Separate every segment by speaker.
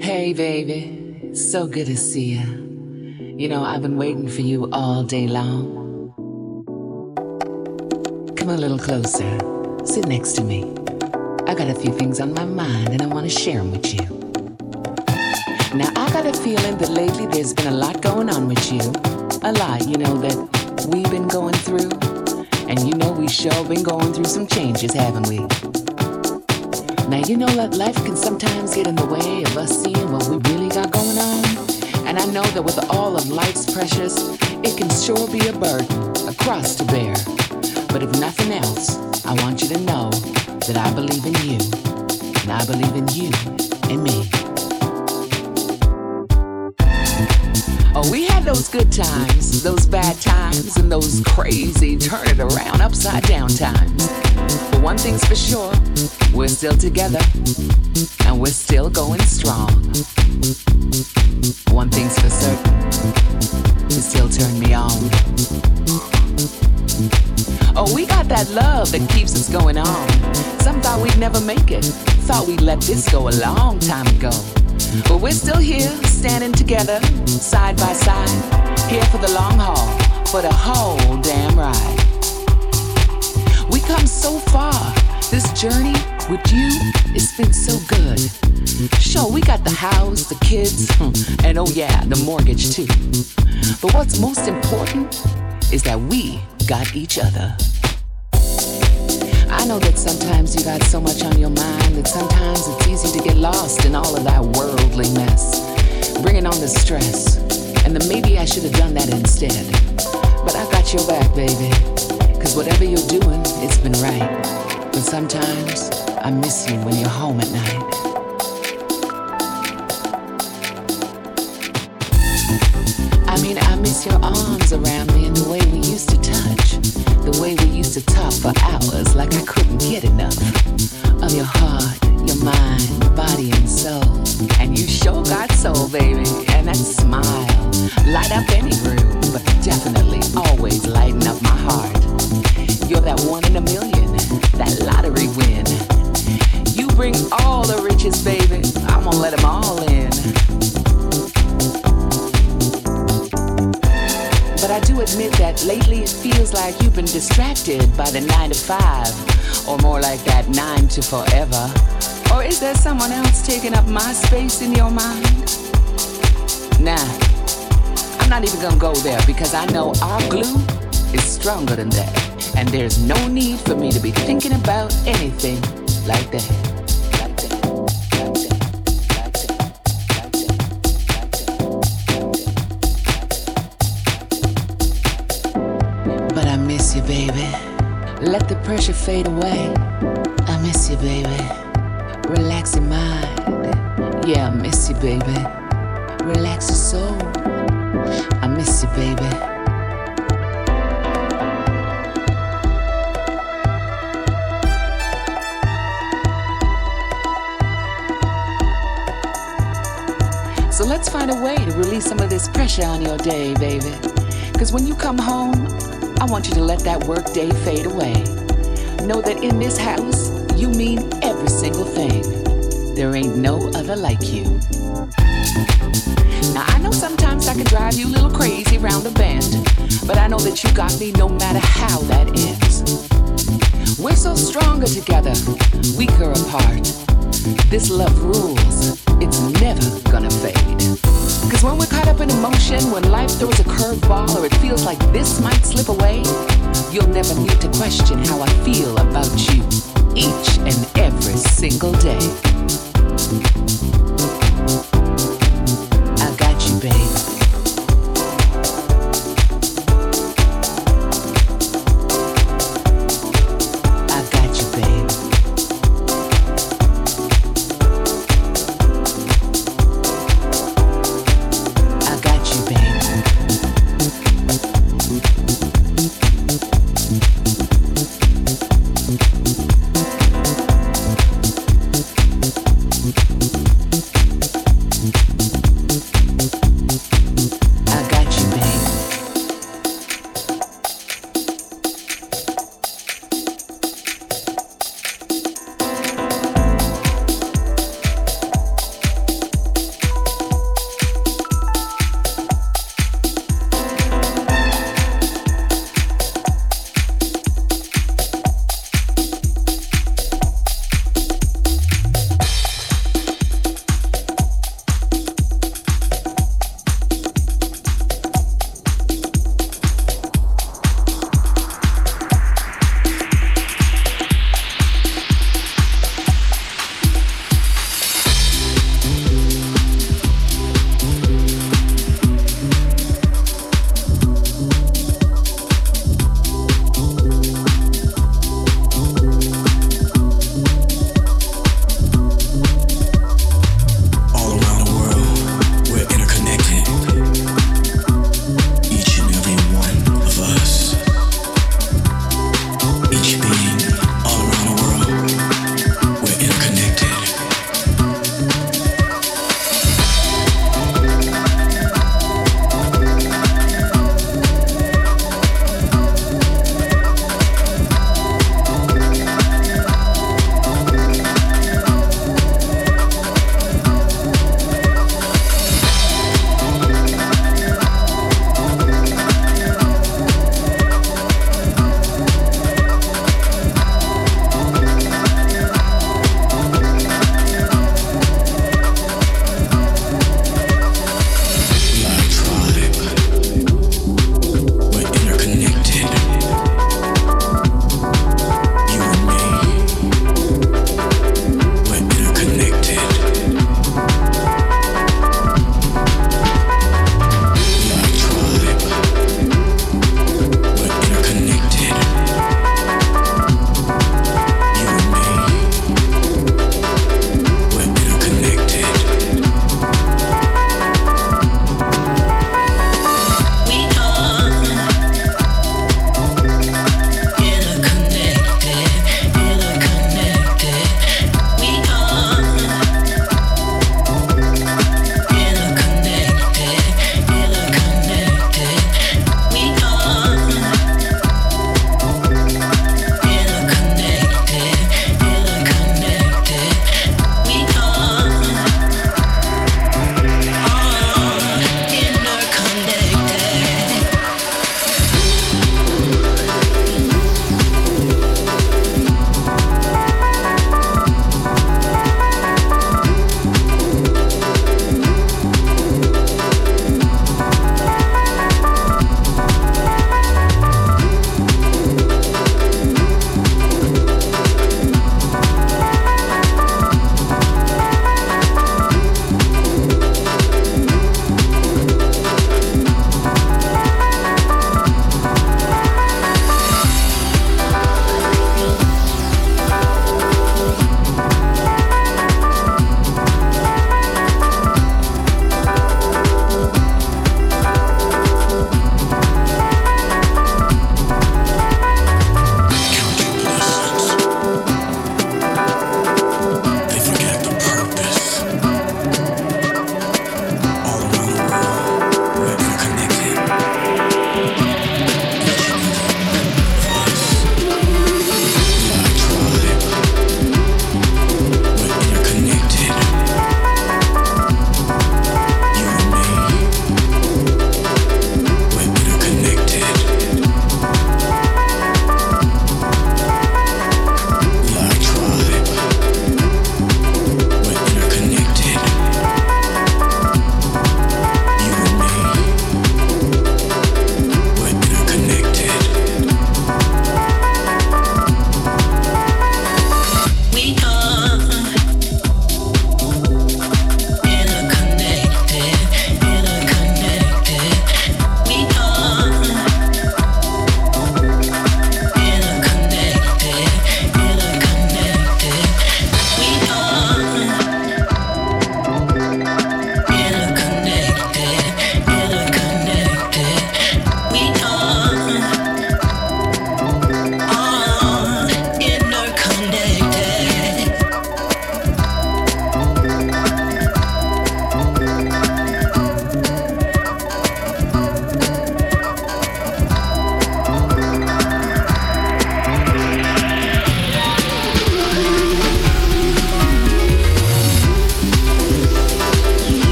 Speaker 1: Hey, baby. So good to see you. You know, I've been waiting for you all day long. Come a little closer. Sit next to me. I got a few things on my mind and I want to share them with you. Now, I got a feeling that lately there's been a lot going on with you. A lot, you know, that we've been going through. And you know, we sure been going through some changes, haven't we? Now, you know that life can sometimes get in the way of us seeing what we really got going on. And I know that with all of life's pressures, it can sure be a burden, a cross to bear. But if nothing else, I want you to know that I believe in you, and I believe in you and me. Oh, we had those good times, those bad times, and those crazy turn it around upside down times. But one thing's for sure, we're still together, and we're still going strong. One thing's for certain, you still turn me on. Oh, we got that love that keeps us going on. Some thought we'd never make it, thought we'd let this go a long time ago. But we're still here, standing together, side by side, here for the long haul, for the whole damn ride. We come so far. This journey with you, it's been so good. Sure, we got the house, the kids, hmm, and oh yeah, the mortgage too. But what's most important is that we got each other. I know that sometimes you got so much on your mind that sometimes it's easy to get lost in all of that worldly mess, bringing on the stress. And then maybe I should have done that instead. But I got your back, baby. Cause whatever you're doing, it's been right. But sometimes I miss you when you're home at night. I mean, I miss your arms around me and the way we used to touch. The way we used to talk for hours like I couldn't get enough of your heart, your mind, body, and soul. And you sure got soul, baby. And that smile light up any room, but definitely always lighten up my heart. You're that one in a million, that lottery win. You bring all the riches, baby. I'm gonna let them all in. I do admit that lately it feels like you've been distracted by the nine to five, or more like that nine to forever. Or is there someone else taking up my space in your mind? Nah, I'm not even gonna go there because I know our glue is stronger than that. And there's no need for me to be thinking about anything like that. Let the pressure fade away. I miss you, baby. Relax your mind. Yeah, I miss you, baby. Relax your soul. I miss you, baby. So let's find a way to release some of this pressure on your day, baby. Because when you come home, I want you to let that work day fade away. Know that in this house, you mean every single thing. There ain't no other like you. Now, I know sometimes I can drive you a little crazy round the bend, but I know that you got me no matter how that ends. We're so stronger together, weaker apart. This love rules, it's never gonna fade. Cause when we're caught up in emotion, when life throws a curveball or it feels like this might slip away, you'll never need to question how I feel about you each and every single day. I got you, babe.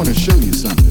Speaker 2: My Lord, it done me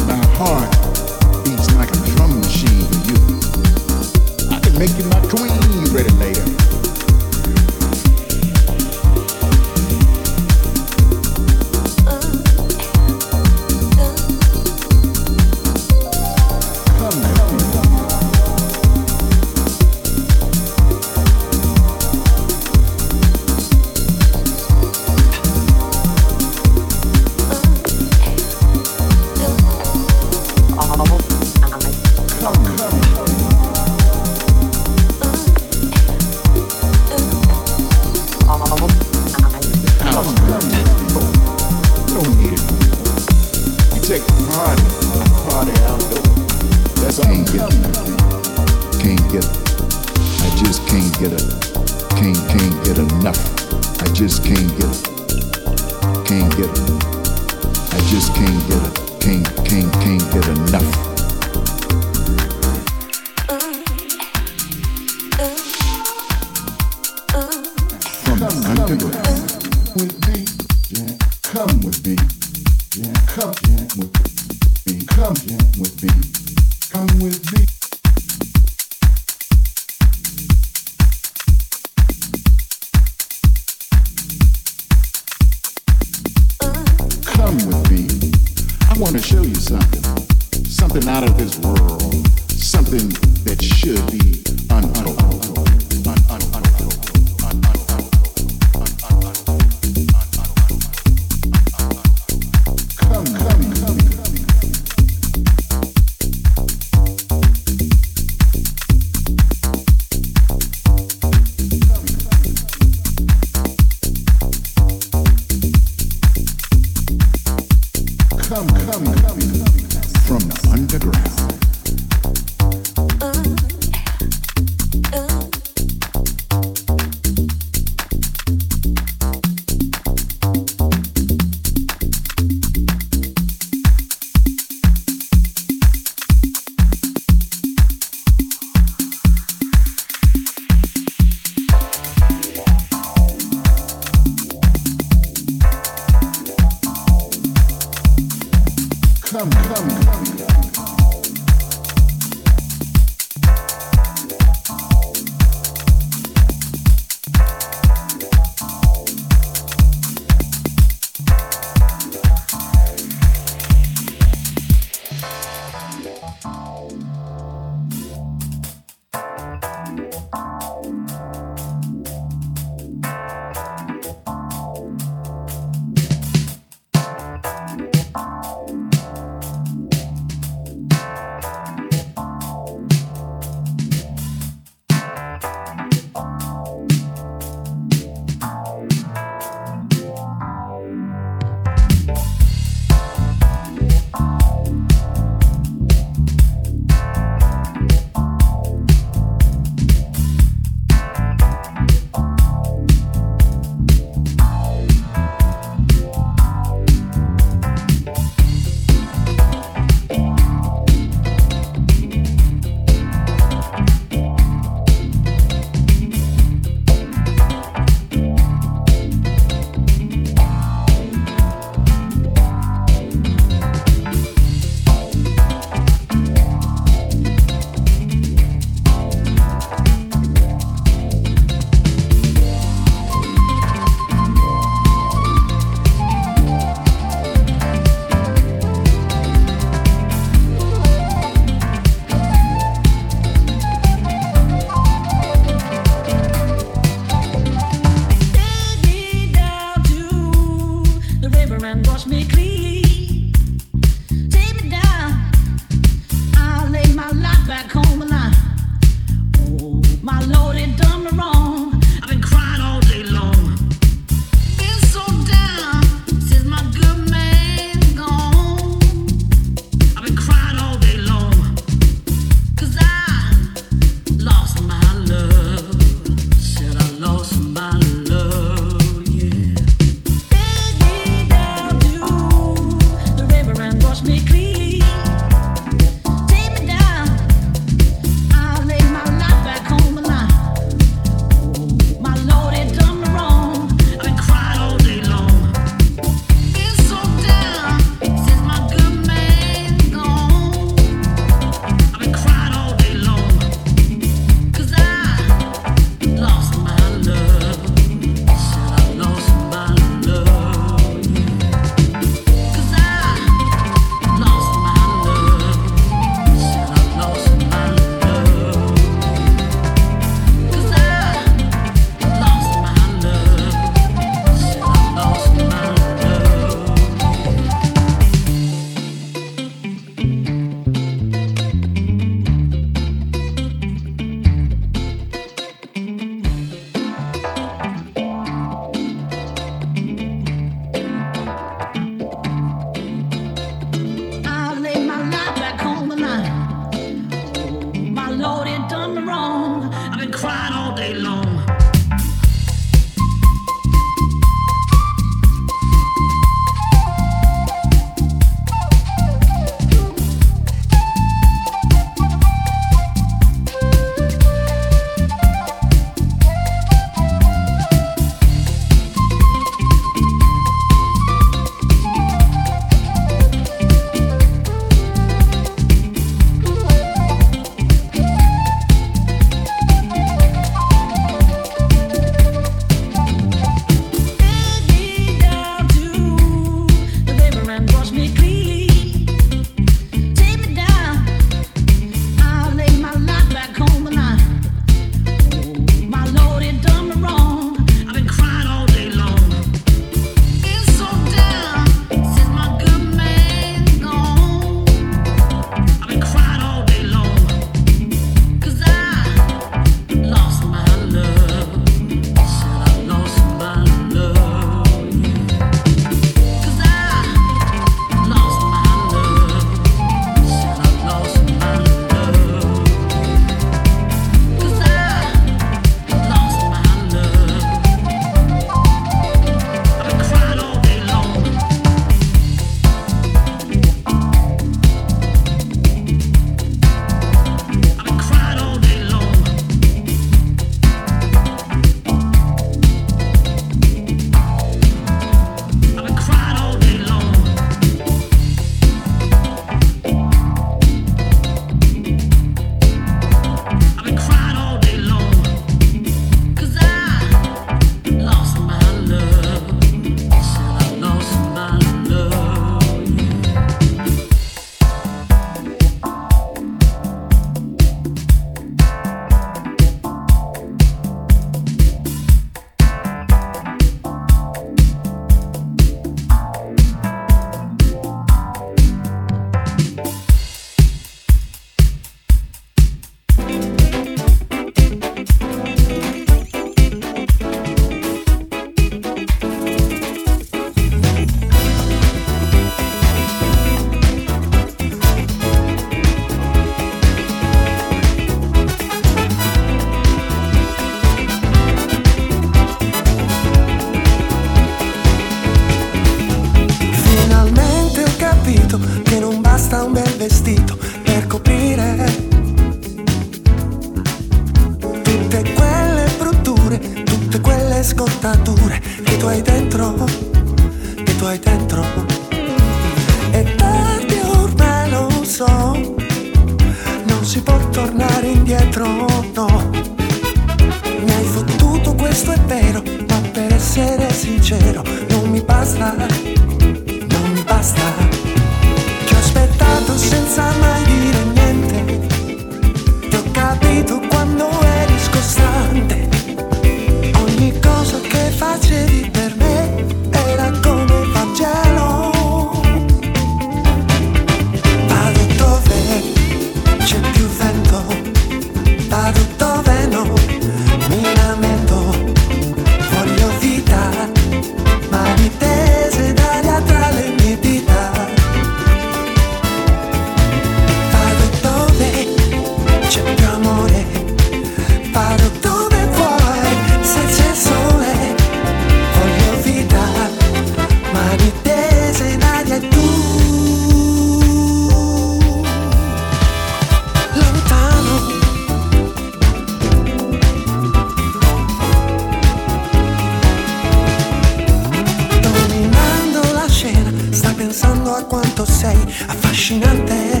Speaker 3: quanto sei affascinante.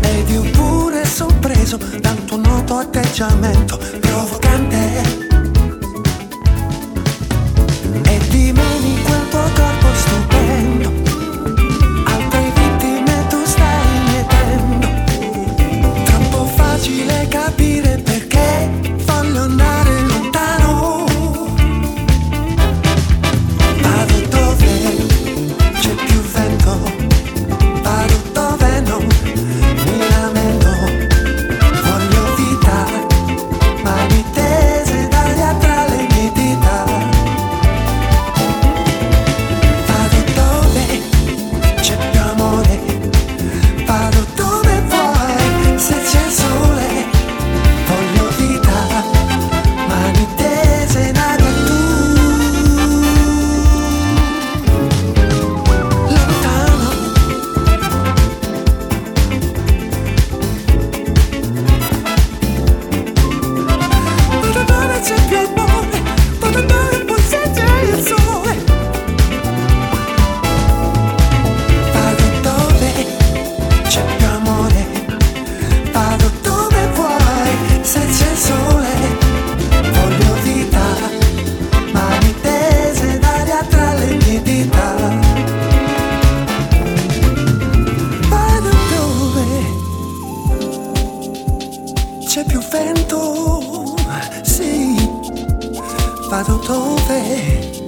Speaker 3: Ed io pure sorpreso dal tuo noto atteggiamento
Speaker 4: 把头偷飞。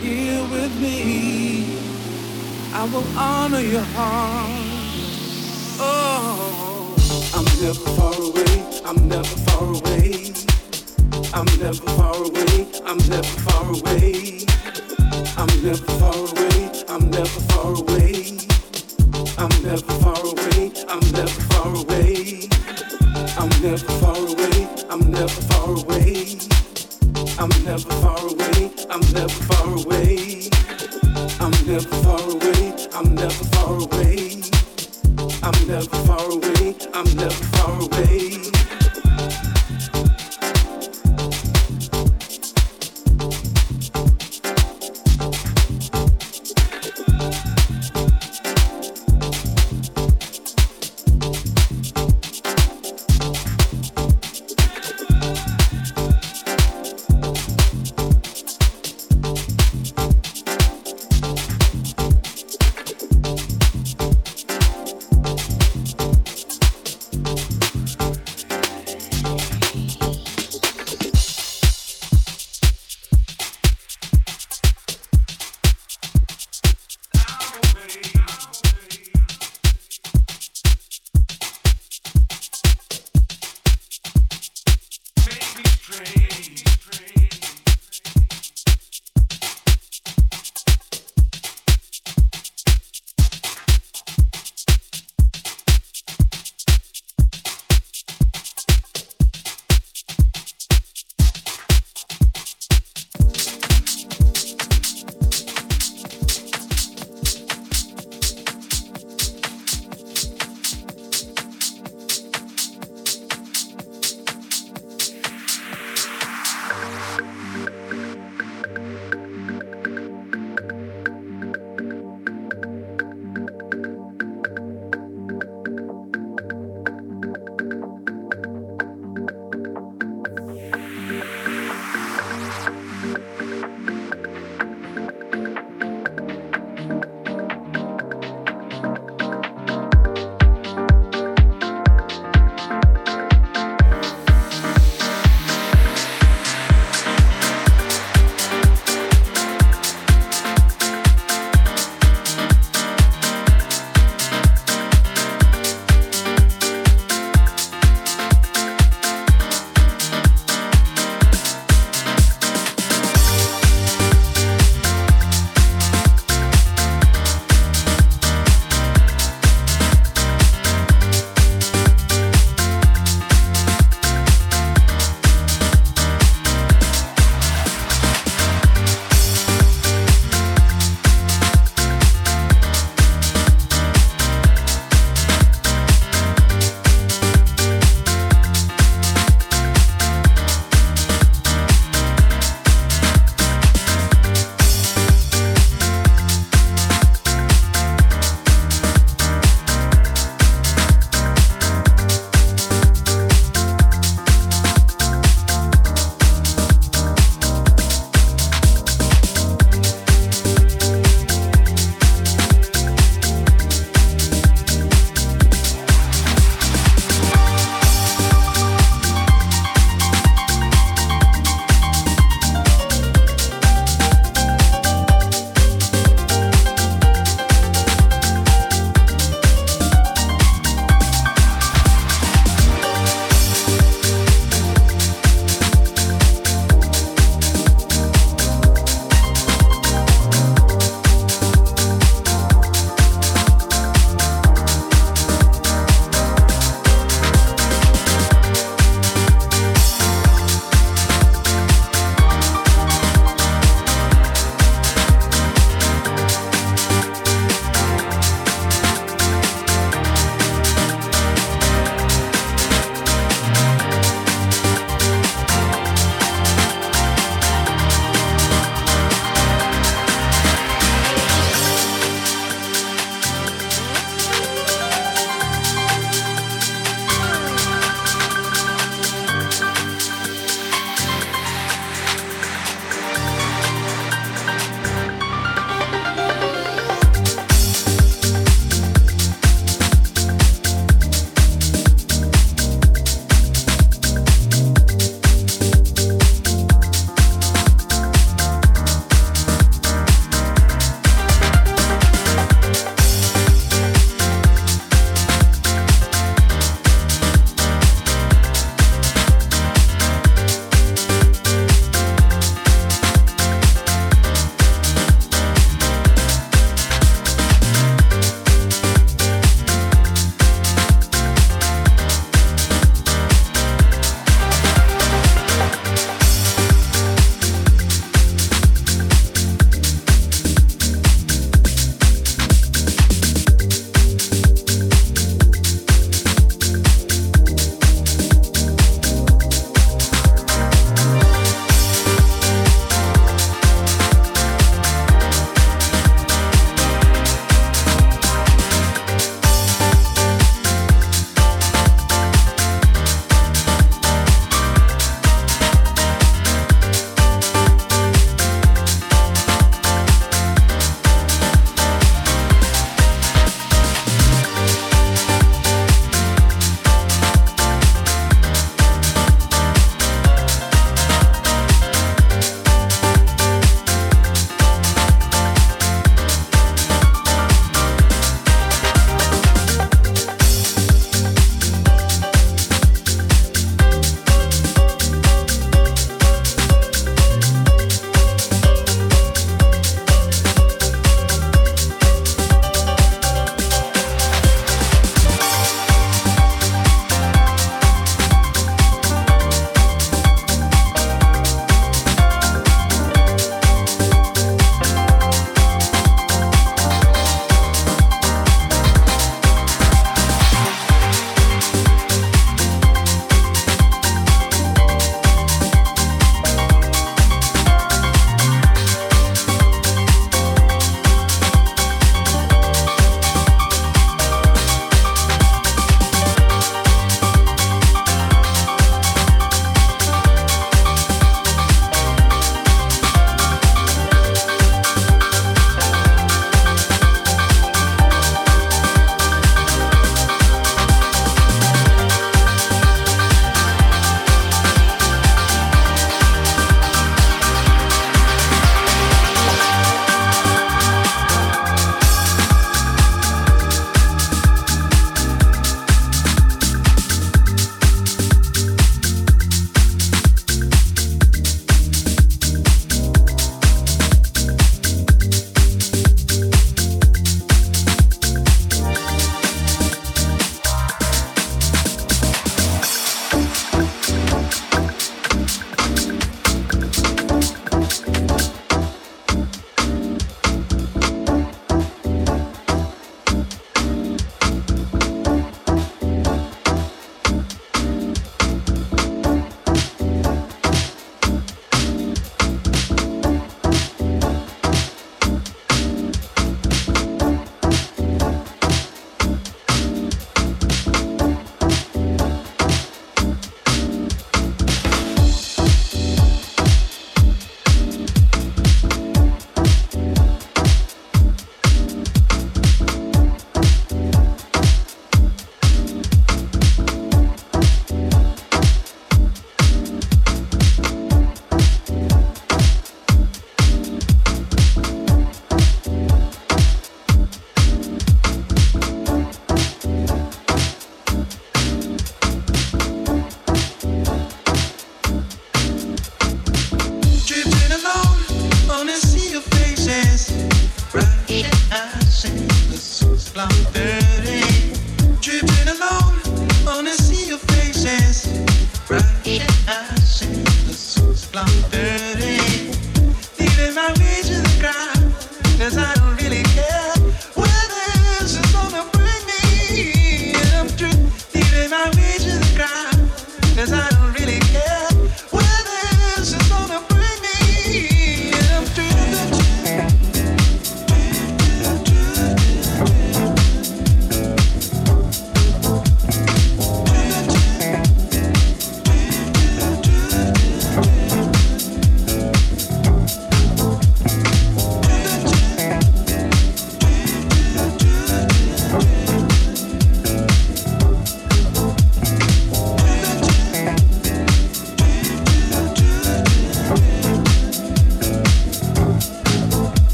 Speaker 4: Here with me. I will honor your heart. Oh, I'm never far away. I'm never far away. I'm never far away. I'm never far away. I'm never far away. I'm never far away. I'm never far away. I'm never far away. I'm never far away. I'm never far away. I'm never far away. I'm never far away. I'm never far away. I'm never far away. I'm never far away. I'm never far away.